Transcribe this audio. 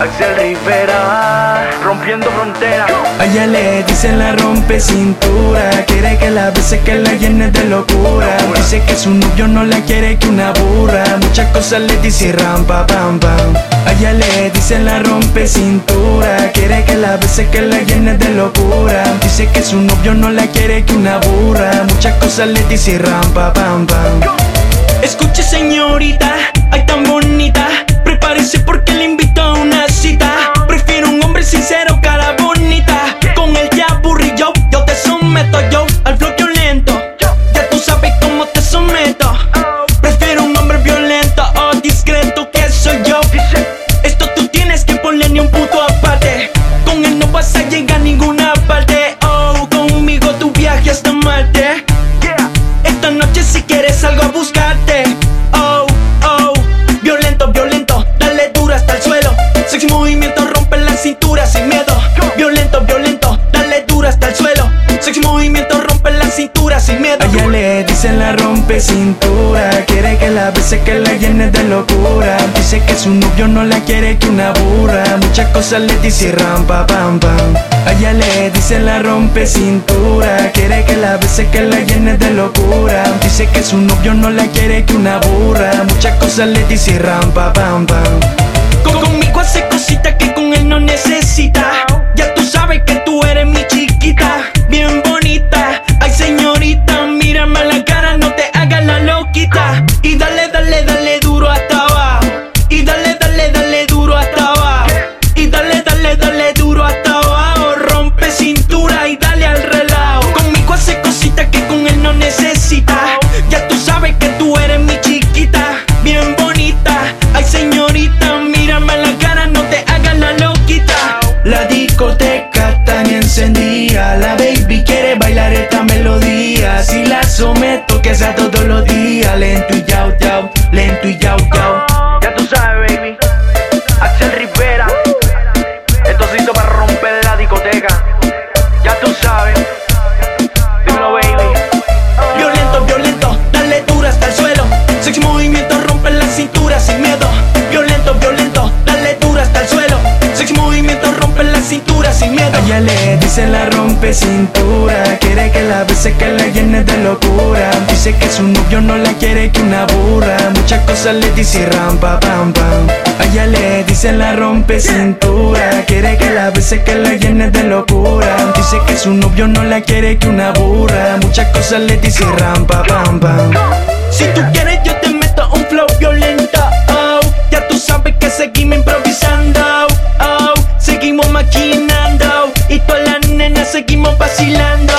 Axel Rivera, rompiendo fronteras. A ella le dicen la rompe cintura. Quiere que la bese, que la llene de locura. Dice que su novio no la quiere que una burra. Muchas cosas le dice rampa, pam, pam. A ella le dicen la rompe cintura. Quiere que la bese, que la llene de locura. Dice que su novio no la quiere que una burra. Muchas cosas le dice rampa, pam, pam. Escuche señorita, ay tan bonita. Te someto yo al flow Quiere que la llene de locura. Dice que su novio no la quiere que una burra. Muchas cosas le dice rampa, pam, pam. A ella le dicen la rompe cintura. Quiere que la bese, que la llene de locura. Dice que su novio no la quiere que una burra. Muchas cosas le dice rampa, pam, pam. Con- conmigo hace cositas que con él no necesita. Someto, que sea todos los días. Lento y yao, yao, lento y yao, yao. Ya tú sabes, baby. Axel Rivera. Esto se hizo para romper la discoteca. Ya tú sabes. Dímelo, baby. Violento, violento, dale duro hasta el suelo. Sexy movimiento rompe la cintura sin miedo. Violento, violento, dale duro hasta el suelo. Sexy movimiento rompe la cintura sin miedo. A ella le dice la rompe cintura. Que la bese, que la llene de locura. Dice que su novio no la quiere que una burra. Muchas cosas le dice rampa, pam, pam. A ella le dice la rompe cintura. Quiere que la bese, que la llene de locura. Dice que su novio no la quiere que una burra. Muchas cosas le dice rampa, pam, pam. Si tú quieres, yo te meto un flow violento. Oh, ya tú sabes que seguimos improvisando. Oh, seguimos maquinando. Y todas las nenas seguimos vacilando.